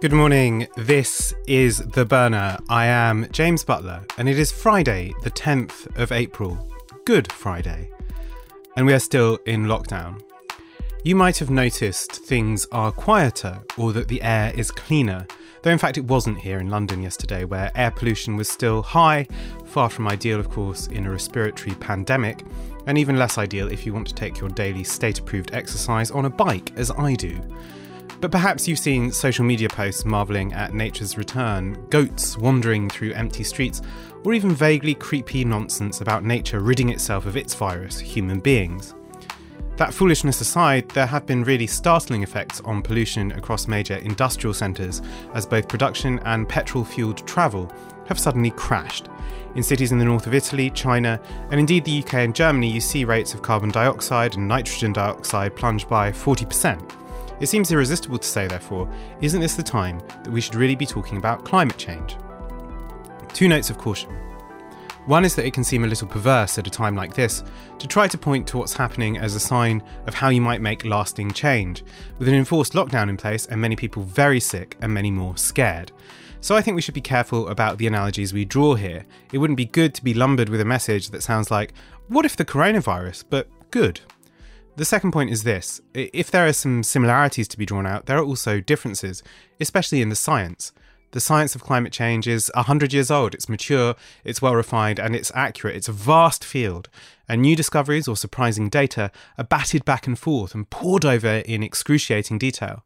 Good morning. This is The Burner. I am James Butler, and it is Friday, the 10th of April. Good Friday. And we are still in lockdown. You might have noticed things are quieter or that the air is cleaner, though in fact it wasn't here in London yesterday, where air pollution was still high, far from ideal, of course, in a respiratory pandemic, and even less ideal if you want to take your daily state approved exercise on a bike, as I do. But perhaps you've seen social media posts marvelling at nature's return, goats wandering through empty streets, or even vaguely creepy nonsense about nature ridding itself of its virus, human beings. That foolishness aside, there have been really startling effects on pollution across major industrial centres as both production and petrol fueled travel have suddenly crashed. In cities in the north of Italy, China, and indeed the UK and Germany, you see rates of carbon dioxide and nitrogen dioxide plunge by 40%. It seems irresistible to say, therefore, isn't this the time that we should really be talking about climate change? Two notes of caution. One is that it can seem a little perverse at a time like this to try to point to what's happening as a sign of how you might make lasting change, with an enforced lockdown in place and many people very sick and many more scared. So I think we should be careful about the analogies we draw here. It wouldn't be good to be lumbered with a message that sounds like, what if the coronavirus, but good. The second point is this if there are some similarities to be drawn out, there are also differences, especially in the science. The science of climate change is 100 years old, it's mature, it's well refined, and it's accurate. It's a vast field, and new discoveries or surprising data are batted back and forth and pored over in excruciating detail.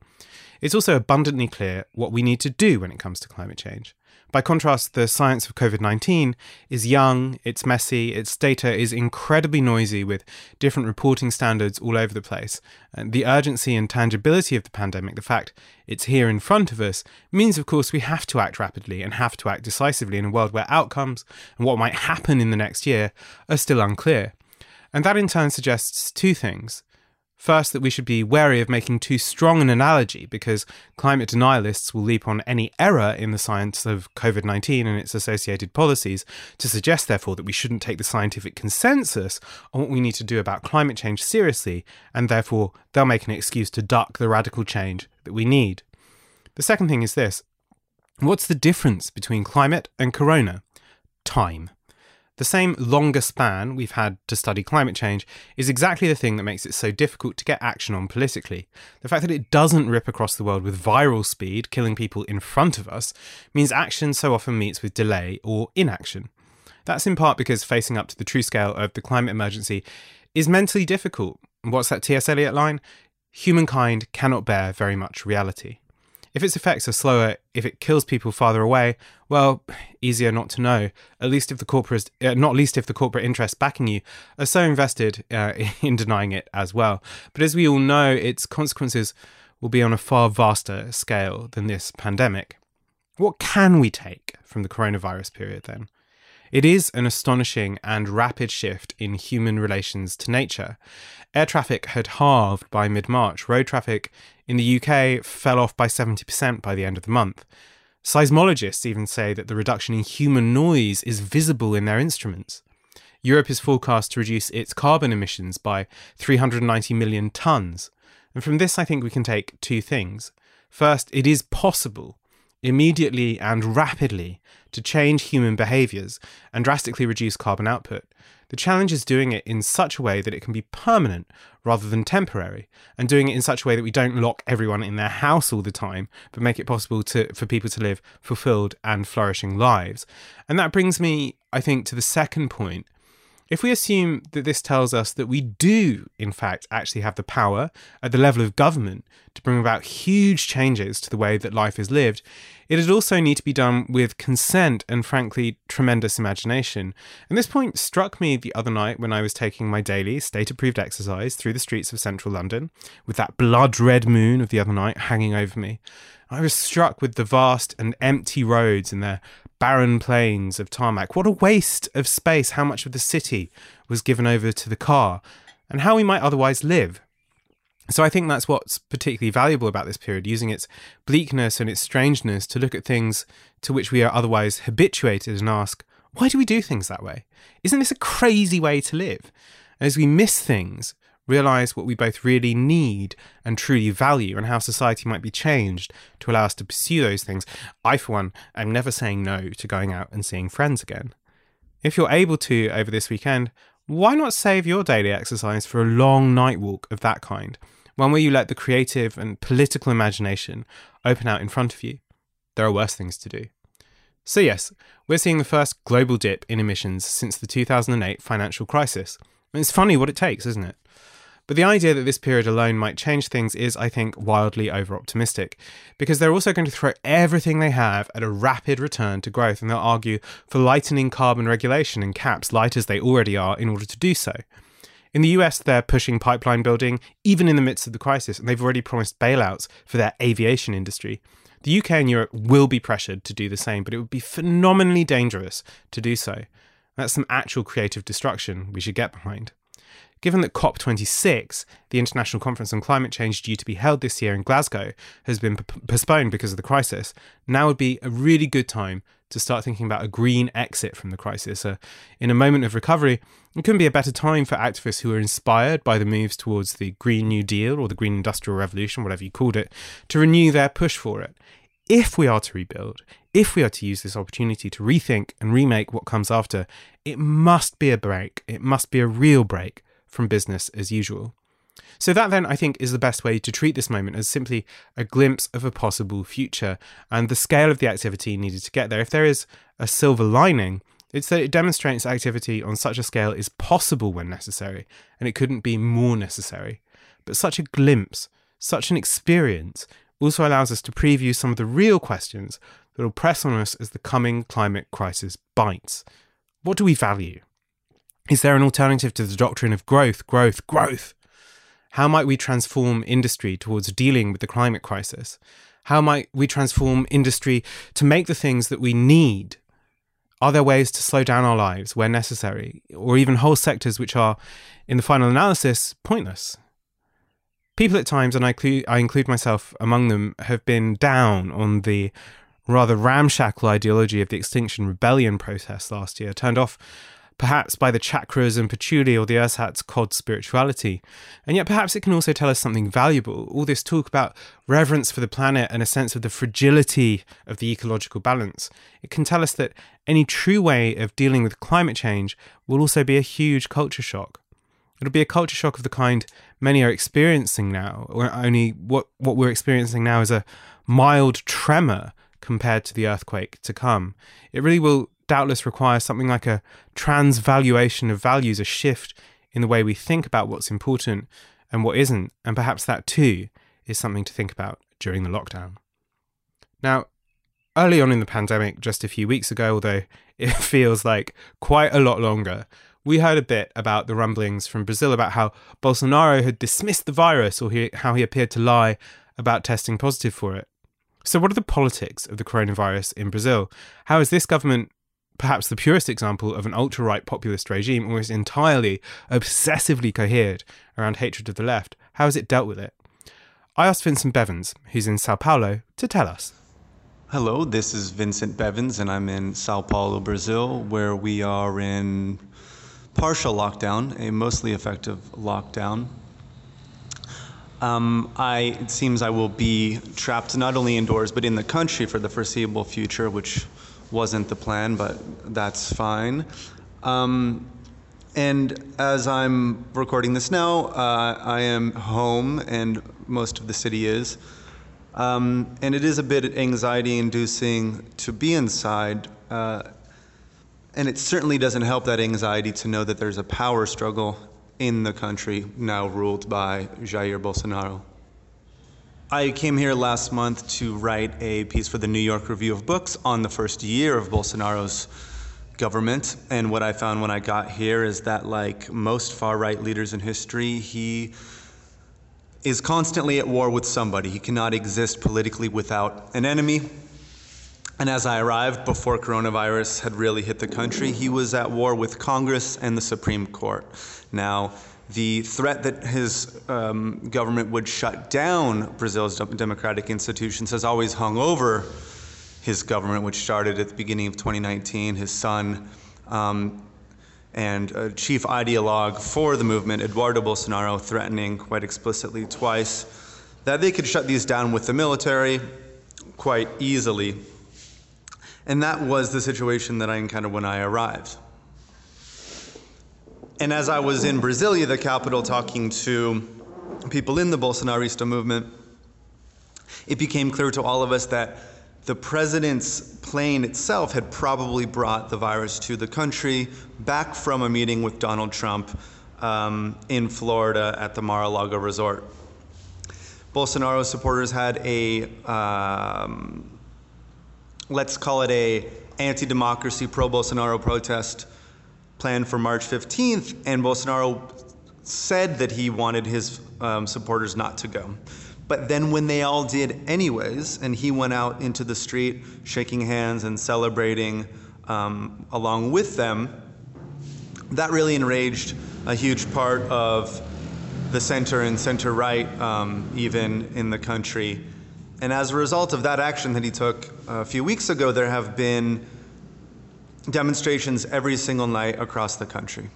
It's also abundantly clear what we need to do when it comes to climate change. By contrast, the science of COVID 19 is young, it's messy, its data is incredibly noisy with different reporting standards all over the place. And the urgency and tangibility of the pandemic, the fact it's here in front of us, means, of course, we have to act rapidly and have to act decisively in a world where outcomes and what might happen in the next year are still unclear. And that in turn suggests two things. First, that we should be wary of making too strong an analogy because climate denialists will leap on any error in the science of COVID 19 and its associated policies to suggest, therefore, that we shouldn't take the scientific consensus on what we need to do about climate change seriously, and therefore they'll make an excuse to duck the radical change that we need. The second thing is this what's the difference between climate and corona? Time. The same longer span we've had to study climate change is exactly the thing that makes it so difficult to get action on politically. The fact that it doesn't rip across the world with viral speed, killing people in front of us, means action so often meets with delay or inaction. That's in part because facing up to the true scale of the climate emergency is mentally difficult. What's that T.S. Eliot line? Humankind cannot bear very much reality. If its effects are slower, if it kills people farther away, well, easier not to know. At least if the corporate, uh, not least if the corporate interests backing you are so invested uh, in denying it as well. But as we all know, its consequences will be on a far vaster scale than this pandemic. What can we take from the coronavirus period then? It is an astonishing and rapid shift in human relations to nature. Air traffic had halved by mid March. Road traffic in the UK fell off by 70% by the end of the month. Seismologists even say that the reduction in human noise is visible in their instruments. Europe is forecast to reduce its carbon emissions by 390 million tonnes. And from this, I think we can take two things. First, it is possible immediately and rapidly to change human behaviours and drastically reduce carbon output. The challenge is doing it in such a way that it can be permanent rather than temporary, and doing it in such a way that we don't lock everyone in their house all the time, but make it possible to, for people to live fulfilled and flourishing lives. And that brings me, I think, to the second point, if we assume that this tells us that we do, in fact, actually have the power at the level of government to bring about huge changes to the way that life is lived, it would also need to be done with consent and, frankly, tremendous imagination. And this point struck me the other night when I was taking my daily state approved exercise through the streets of central London, with that blood red moon of the other night hanging over me. I was struck with the vast and empty roads and their barren plains of tarmac. What a waste of space, how much of the city was given over to the car, and how we might otherwise live. So I think that's what's particularly valuable about this period, using its bleakness and its strangeness to look at things to which we are otherwise habituated and ask, why do we do things that way? Isn't this a crazy way to live? as we miss things realize what we both really need and truly value and how society might be changed to allow us to pursue those things, I, for one, am never saying no to going out and seeing friends again. If you're able to over this weekend, why not save your daily exercise for a long night walk of that kind? One where you let the creative and political imagination open out in front of you. There are worse things to do. So, yes, we're seeing the first global dip in emissions since the 2008 financial crisis. It's funny what it takes, isn't it? But the idea that this period alone might change things is, I think, wildly over optimistic, because they're also going to throw everything they have at a rapid return to growth, and they'll argue for lightening carbon regulation and caps, light as they already are, in order to do so. In the US, they're pushing pipeline building, even in the midst of the crisis, and they've already promised bailouts for their aviation industry. The UK and Europe will be pressured to do the same, but it would be phenomenally dangerous to do so. That's some actual creative destruction we should get behind. Given that COP26, the International Conference on Climate Change due to be held this year in Glasgow, has been p- postponed because of the crisis, now would be a really good time to start thinking about a green exit from the crisis. Uh, in a moment of recovery, it couldn't be a better time for activists who are inspired by the moves towards the Green New Deal or the Green Industrial Revolution, whatever you called it, to renew their push for it. If we are to rebuild, if we are to use this opportunity to rethink and remake what comes after, it must be a break. It must be a real break from business as usual. So, that then I think is the best way to treat this moment as simply a glimpse of a possible future and the scale of the activity needed to get there. If there is a silver lining, it's that it demonstrates activity on such a scale is possible when necessary, and it couldn't be more necessary. But such a glimpse, such an experience, also allows us to preview some of the real questions that will press on us as the coming climate crisis bites. What do we value? Is there an alternative to the doctrine of growth, growth, growth? How might we transform industry towards dealing with the climate crisis? How might we transform industry to make the things that we need? Are there ways to slow down our lives where necessary, or even whole sectors which are, in the final analysis, pointless? People at times, and I, clu- I include myself among them, have been down on the rather ramshackle ideology of the Extinction Rebellion protest last year, turned off perhaps by the chakras and patchouli or the ersatz cod spirituality. And yet perhaps it can also tell us something valuable. All this talk about reverence for the planet and a sense of the fragility of the ecological balance. It can tell us that any true way of dealing with climate change will also be a huge culture shock. It'll be a culture shock of the kind many are experiencing now, only what, what we're experiencing now is a mild tremor compared to the earthquake to come. It really will doubtless require something like a transvaluation of values, a shift in the way we think about what's important and what isn't. And perhaps that too is something to think about during the lockdown. Now, early on in the pandemic, just a few weeks ago, although it feels like quite a lot longer, we heard a bit about the rumblings from Brazil about how Bolsonaro had dismissed the virus or he, how he appeared to lie about testing positive for it. So, what are the politics of the coronavirus in Brazil? How is this government perhaps the purest example of an ultra right populist regime, almost entirely obsessively cohered around hatred of the left. How has it dealt with it? I asked Vincent Bevins, who's in Sao Paulo, to tell us. Hello, this is Vincent Bevins, and I'm in Sao Paulo, Brazil, where we are in partial lockdown, a mostly effective lockdown. Um, I, it seems I will be trapped not only indoors but in the country for the foreseeable future, which wasn't the plan, but that's fine. Um, and as I'm recording this now, uh, I am home, and most of the city is. Um, and it is a bit anxiety inducing to be inside. Uh, and it certainly doesn't help that anxiety to know that there's a power struggle in the country now ruled by Jair Bolsonaro. I came here last month to write a piece for the New York Review of Books on the first year of Bolsonaro's government. And what I found when I got here is that, like most far right leaders in history, he is constantly at war with somebody. He cannot exist politically without an enemy. And as I arrived, before coronavirus had really hit the country, he was at war with Congress and the Supreme Court. Now, the threat that his um, government would shut down Brazil's democratic institutions has always hung over his government, which started at the beginning of 2019. His son um, and chief ideologue for the movement, Eduardo Bolsonaro, threatening quite explicitly twice that they could shut these down with the military quite easily. And that was the situation that I encountered when I arrived. And as I was in Brasilia, the capital, talking to people in the Bolsonarista movement, it became clear to all of us that the president's plane itself had probably brought the virus to the country back from a meeting with Donald Trump um, in Florida at the Mar a Lago resort. Bolsonaro supporters had a, um, let's call it a anti-democracy, pro-Bolsonaro protest planned for March 15th, and Bolsonaro said that he wanted his um, supporters not to go. But then, when they all did, anyways, and he went out into the street shaking hands and celebrating um, along with them, that really enraged a huge part of the center and center right, um, even in the country. And as a result of that action that he took uh, a few weeks ago, there have been demonstrations every single night across the country.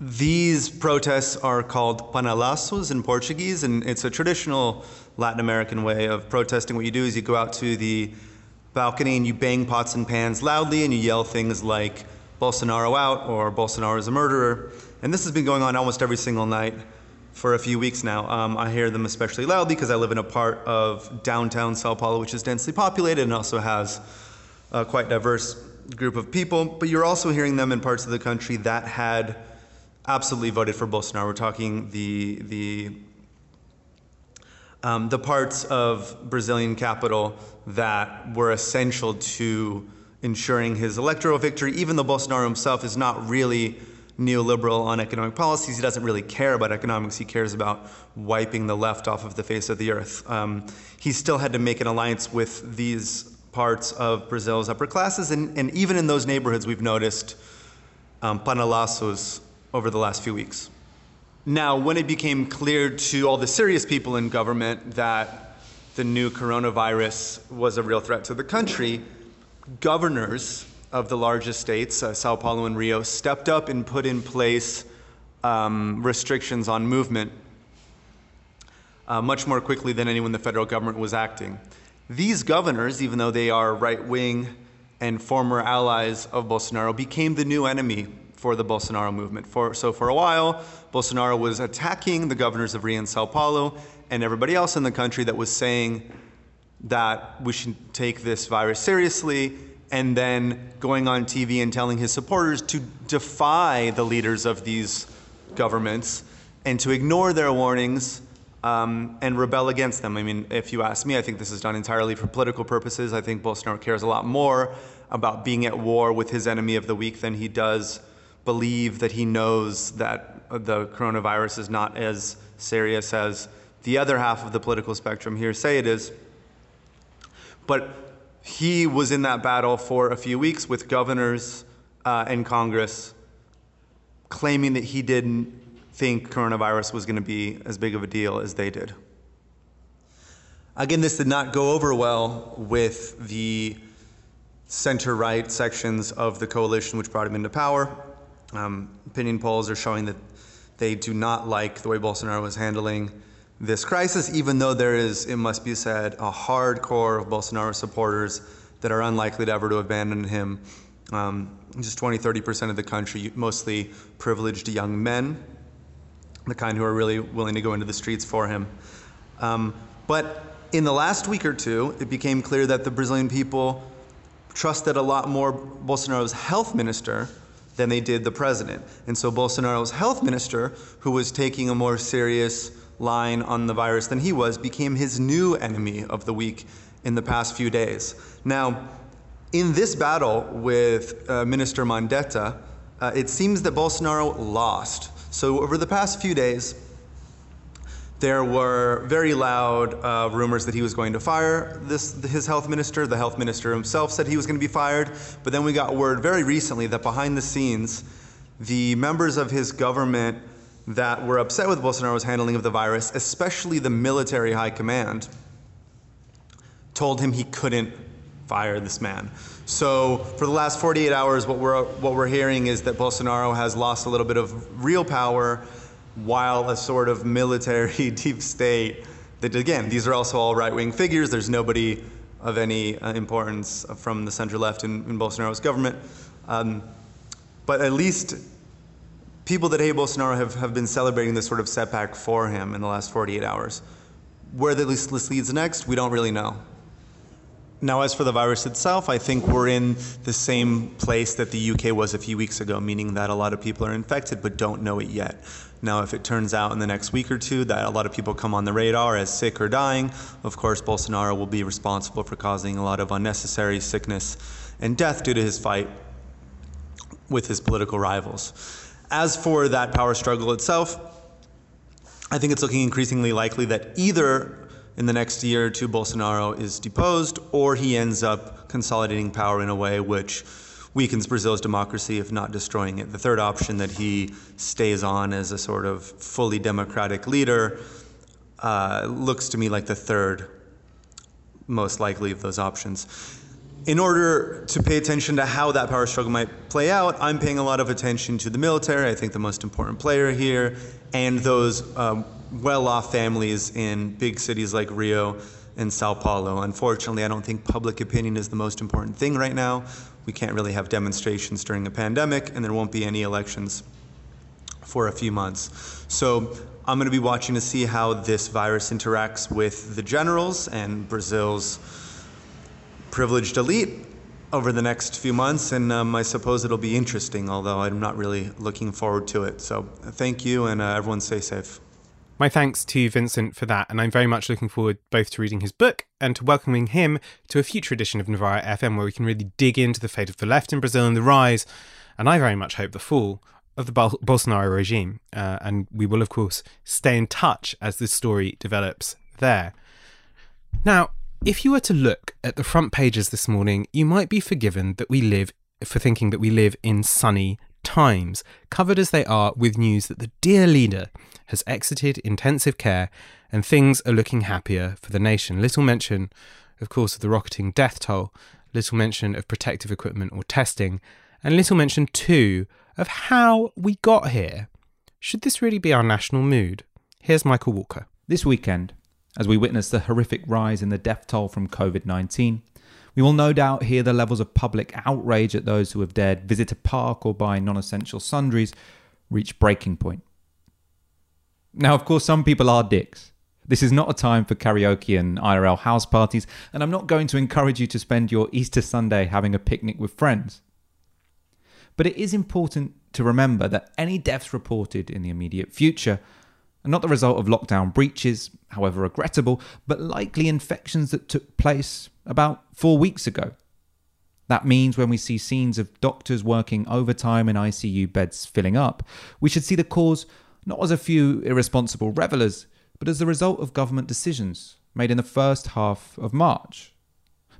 These protests are called panelaços in Portuguese, and it's a traditional Latin American way of protesting. What you do is you go out to the balcony and you bang pots and pans loudly and you yell things like Bolsonaro out or Bolsonaro is a murderer. And this has been going on almost every single night for a few weeks now. Um, I hear them especially loudly because I live in a part of downtown Sao Paulo which is densely populated and also has a quite diverse group of people. But you're also hearing them in parts of the country that had absolutely voted for Bolsonaro. We're talking the the um, the parts of Brazilian capital that were essential to ensuring his electoral victory, even though Bolsonaro himself is not really neoliberal on economic policies. He doesn't really care about economics. He cares about wiping the left off of the face of the earth. Um, he still had to make an alliance with these parts of Brazil's upper classes, and, and even in those neighborhoods, we've noticed um, over the last few weeks. Now, when it became clear to all the serious people in government that the new coronavirus was a real threat to the country, governors of the largest states, uh, Sao Paulo and Rio, stepped up and put in place um, restrictions on movement uh, much more quickly than anyone the federal government was acting. These governors, even though they are right wing and former allies of Bolsonaro, became the new enemy for the Bolsonaro movement. For, so for a while, Bolsonaro was attacking the governors of Rio and Sao Paulo and everybody else in the country that was saying that we should take this virus seriously and then going on TV and telling his supporters to defy the leaders of these governments and to ignore their warnings um, and rebel against them. I mean, if you ask me, I think this is done entirely for political purposes. I think Bolsonaro cares a lot more about being at war with his enemy of the week than he does believe that he knows that the coronavirus is not as serious as the other half of the political spectrum here say it is. But he was in that battle for a few weeks with governors uh, and Congress claiming that he didn't think coronavirus was going to be as big of a deal as they did. Again, this did not go over well with the center right sections of the coalition which brought him into power. Um, opinion polls are showing that they do not like the way Bolsonaro is handling this crisis, even though there is, it must be said, a hardcore of Bolsonaro supporters that are unlikely to ever to abandon him. Um, just 20, 30% of the country, mostly privileged young men, the kind who are really willing to go into the streets for him. Um, but in the last week or two, it became clear that the Brazilian people trusted a lot more Bolsonaro's health minister than they did the president. And so Bolsonaro's health minister, who was taking a more serious line on the virus than he was, became his new enemy of the week in the past few days. Now, in this battle with uh, Minister Mandetta, uh, it seems that Bolsonaro lost. So over the past few days, there were very loud uh, rumors that he was going to fire this, his health minister. The health minister himself said he was going to be fired. But then we got word very recently that behind the scenes, the members of his government that were upset with Bolsonaro's handling of the virus, especially the military high command, told him he couldn't fire this man. So for the last 48 hours, what we're what we're hearing is that Bolsonaro has lost a little bit of real power, while a sort of military deep state. That again, these are also all right-wing figures. There's nobody of any uh, importance from the center left in, in Bolsonaro's government. Um, but at least people that hate Bolsonaro have, have been celebrating this sort of setback for him in the last 48 hours. Where this leads next, we don't really know. Now, as for the virus itself, I think we're in the same place that the UK was a few weeks ago, meaning that a lot of people are infected but don't know it yet. Now, if it turns out in the next week or two that a lot of people come on the radar as sick or dying, of course, Bolsonaro will be responsible for causing a lot of unnecessary sickness and death due to his fight with his political rivals. As for that power struggle itself, I think it's looking increasingly likely that either in the next year or two Bolsonaro is deposed or he ends up consolidating power in a way which weakens Brazil's democracy, if not destroying it. The third option that he stays on as a sort of fully democratic leader uh, looks to me like the third most likely of those options. In order to pay attention to how that power struggle might play out, I'm paying a lot of attention to the military. I think the most important player here, and those um, well off families in big cities like Rio and Sao Paulo. Unfortunately, I don't think public opinion is the most important thing right now. We can't really have demonstrations during a pandemic, and there won't be any elections for a few months. So I'm going to be watching to see how this virus interacts with the generals and Brazil's privileged elite over the next few months, and um, I suppose it'll be interesting, although I'm not really looking forward to it. So thank you, and uh, everyone stay safe. My thanks to Vincent for that, and I'm very much looking forward both to reading his book and to welcoming him to a future edition of Novara FM where we can really dig into the fate of the left in Brazil and the rise, and I very much hope the fall, of the Bol- Bolsonaro regime. Uh, and we will, of course, stay in touch as this story develops there. Now, if you were to look at the front pages this morning, you might be forgiven that we live for thinking that we live in sunny times, covered as they are with news that the dear leader has exited intensive care and things are looking happier for the nation. Little mention, of course, of the rocketing death toll, little mention of protective equipment or testing, and little mention too of how we got here. Should this really be our national mood? Here's Michael Walker. This weekend, as we witness the horrific rise in the death toll from COVID 19, we will no doubt hear the levels of public outrage at those who have dared visit a park or buy non essential sundries reach breaking point. Now, of course, some people are dicks. This is not a time for karaoke and IRL house parties, and I'm not going to encourage you to spend your Easter Sunday having a picnic with friends. But it is important to remember that any deaths reported in the immediate future are not the result of lockdown breaches, however regrettable, but likely infections that took place about four weeks ago. That means when we see scenes of doctors working overtime and ICU beds filling up, we should see the cause not as a few irresponsible revellers, but as the result of government decisions made in the first half of March.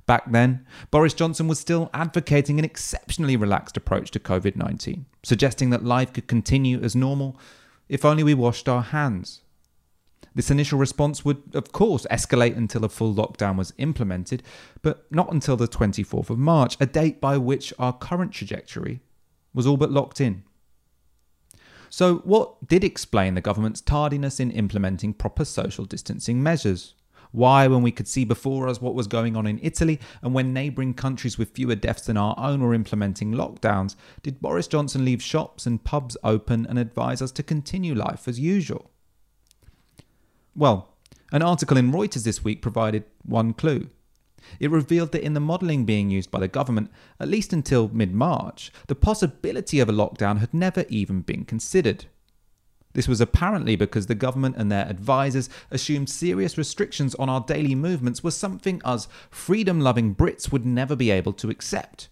Back then, Boris Johnson was still advocating an exceptionally relaxed approach to COVID 19, suggesting that life could continue as normal if only we washed our hands. This initial response would, of course, escalate until a full lockdown was implemented, but not until the 24th of March, a date by which our current trajectory was all but locked in. So, what did explain the government's tardiness in implementing proper social distancing measures? Why, when we could see before us what was going on in Italy and when neighbouring countries with fewer deaths than our own were implementing lockdowns, did Boris Johnson leave shops and pubs open and advise us to continue life as usual? Well, an article in Reuters this week provided one clue. It revealed that in the modelling being used by the government, at least until mid March, the possibility of a lockdown had never even been considered. This was apparently because the government and their advisers assumed serious restrictions on our daily movements were something us freedom loving Brits would never be able to accept.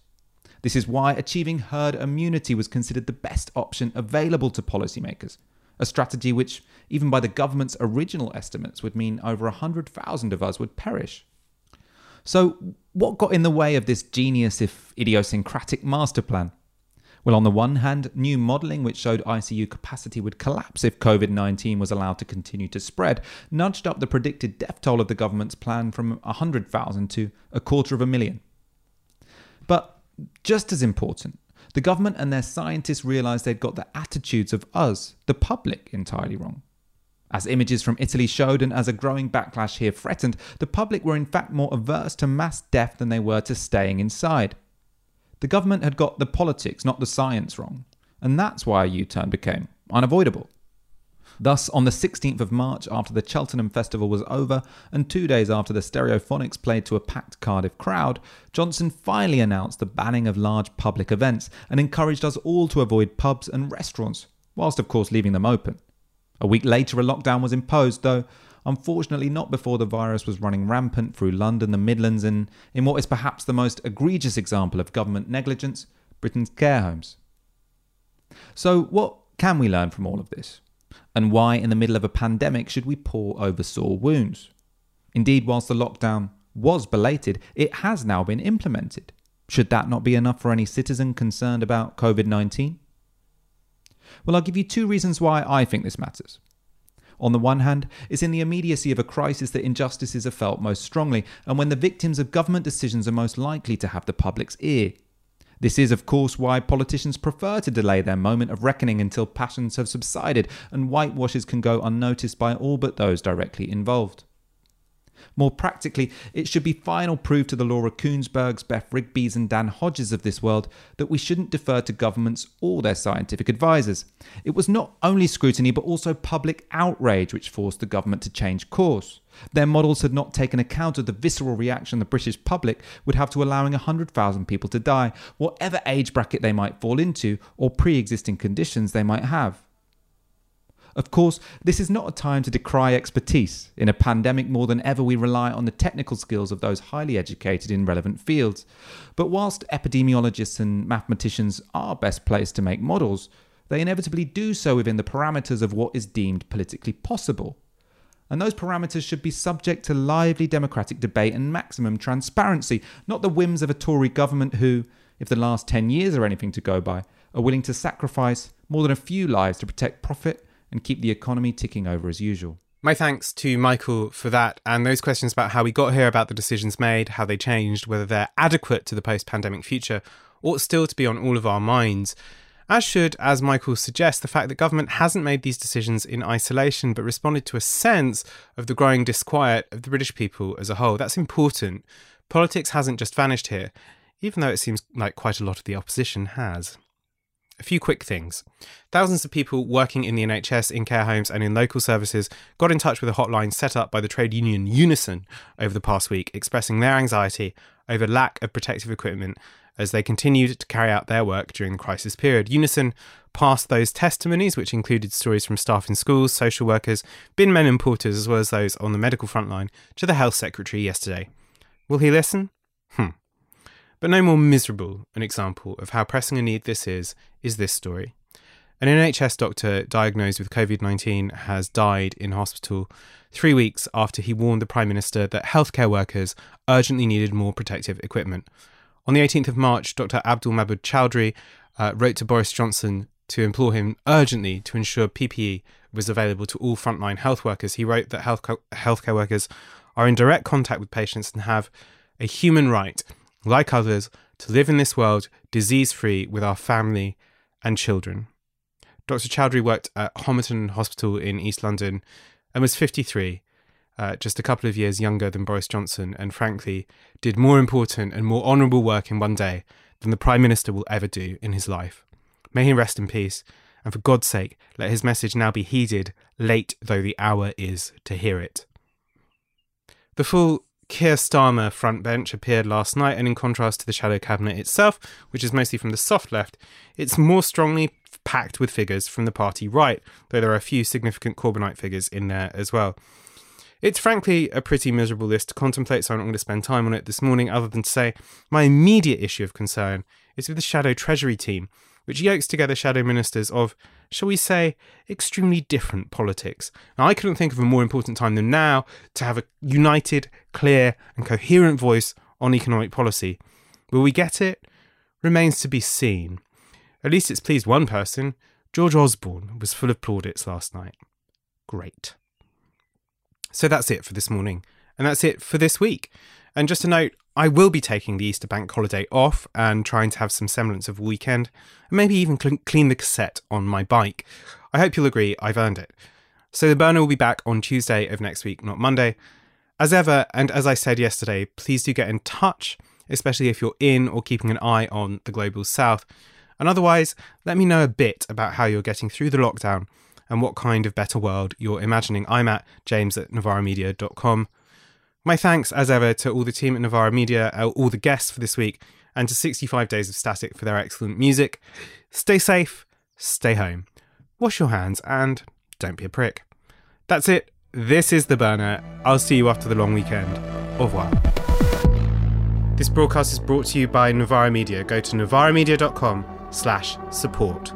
This is why achieving herd immunity was considered the best option available to policymakers, a strategy which, even by the government's original estimates, would mean over 100,000 of us would perish. So, what got in the way of this genius, if idiosyncratic, master plan? Well, on the one hand, new modelling which showed ICU capacity would collapse if COVID 19 was allowed to continue to spread nudged up the predicted death toll of the government's plan from 100,000 to a quarter of a million. But just as important, the government and their scientists realised they'd got the attitudes of us, the public, entirely wrong. As images from Italy showed, and as a growing backlash here threatened, the public were in fact more averse to mass death than they were to staying inside. The government had got the politics, not the science, wrong, and that's why a U turn became unavoidable. Thus, on the 16th of March, after the Cheltenham Festival was over, and two days after the Stereophonics played to a packed Cardiff crowd, Johnson finally announced the banning of large public events and encouraged us all to avoid pubs and restaurants, whilst of course leaving them open. A week later, a lockdown was imposed, though unfortunately not before the virus was running rampant through London, the Midlands, and in what is perhaps the most egregious example of government negligence, Britain's care homes. So, what can we learn from all of this? And why, in the middle of a pandemic, should we pore over sore wounds? Indeed, whilst the lockdown was belated, it has now been implemented. Should that not be enough for any citizen concerned about COVID 19? Well, I'll give you two reasons why I think this matters. On the one hand, it's in the immediacy of a crisis that injustices are felt most strongly, and when the victims of government decisions are most likely to have the public's ear. This is, of course, why politicians prefer to delay their moment of reckoning until passions have subsided and whitewashes can go unnoticed by all but those directly involved. More practically, it should be final proof to the Laura Kuenssbergs, Beth Rigbys, and Dan Hodges of this world that we shouldn't defer to governments or their scientific advisors. It was not only scrutiny, but also public outrage which forced the government to change course. Their models had not taken account of the visceral reaction the British public would have to allowing 100,000 people to die, whatever age bracket they might fall into or pre existing conditions they might have. Of course, this is not a time to decry expertise. In a pandemic, more than ever, we rely on the technical skills of those highly educated in relevant fields. But whilst epidemiologists and mathematicians are best placed to make models, they inevitably do so within the parameters of what is deemed politically possible. And those parameters should be subject to lively democratic debate and maximum transparency, not the whims of a Tory government who, if the last 10 years are anything to go by, are willing to sacrifice more than a few lives to protect profit and keep the economy ticking over as usual. My thanks to Michael for that and those questions about how we got here, about the decisions made, how they changed, whether they're adequate to the post pandemic future, ought still to be on all of our minds. As should, as Michael suggests, the fact that government hasn't made these decisions in isolation but responded to a sense of the growing disquiet of the British people as a whole. That's important. Politics hasn't just vanished here, even though it seems like quite a lot of the opposition has. A few quick things. Thousands of people working in the NHS, in care homes, and in local services got in touch with a hotline set up by the trade union Unison over the past week, expressing their anxiety over lack of protective equipment as they continued to carry out their work during the crisis period. Unison passed those testimonies, which included stories from staff in schools, social workers, bin men and porters, as well as those on the medical frontline, to the Health Secretary yesterday. Will he listen? Hmm. But no more miserable an example of how pressing a need this is, is this story. An NHS doctor diagnosed with COVID 19 has died in hospital three weeks after he warned the Prime Minister that healthcare workers urgently needed more protective equipment. On the 18th of March, Dr. Abdul Mabud Chowdhury uh, wrote to Boris Johnson to implore him urgently to ensure PPE was available to all frontline health workers. He wrote that health healthcare workers are in direct contact with patients and have a human right like others, to live in this world disease free with our family and children. Dr. Chowdhury worked at Homerton Hospital in East London and was 53, uh, just a couple of years younger than Boris Johnson, and frankly, did more important and more honourable work in one day than the Prime Minister will ever do in his life. May he rest in peace, and for God's sake, let his message now be heeded, late though the hour is to hear it. The full Keir Starmer front bench appeared last night, and in contrast to the shadow cabinet itself, which is mostly from the soft left, it's more strongly packed with figures from the party right, though there are a few significant Corbynite figures in there as well. It's frankly a pretty miserable list to contemplate, so I'm not going to spend time on it this morning, other than to say my immediate issue of concern is with the Shadow Treasury team, which yokes together shadow ministers of, shall we say, extremely different politics. Now, I couldn't think of a more important time than now to have a united, clear, and coherent voice on economic policy. Will we get it? Remains to be seen. At least it's pleased one person. George Osborne was full of plaudits last night. Great. So that's it for this morning. And that's it for this week. And just a note, I will be taking the Easter bank holiday off and trying to have some semblance of a weekend, and maybe even cl- clean the cassette on my bike. I hope you'll agree I've earned it. So the burner will be back on Tuesday of next week, not Monday. As ever, and as I said yesterday, please do get in touch, especially if you're in or keeping an eye on the global south. And otherwise, let me know a bit about how you're getting through the lockdown and what kind of better world you're imagining. I'm at james at novaramedia.com. My thanks, as ever, to all the team at Novara Media, uh, all the guests for this week, and to 65 Days of Static for their excellent music. Stay safe, stay home, wash your hands, and don't be a prick. That's it. This is The Burner. I'll see you after the long weekend. Au revoir. This broadcast is brought to you by Novara Media. Go to novaramedia.com slash support.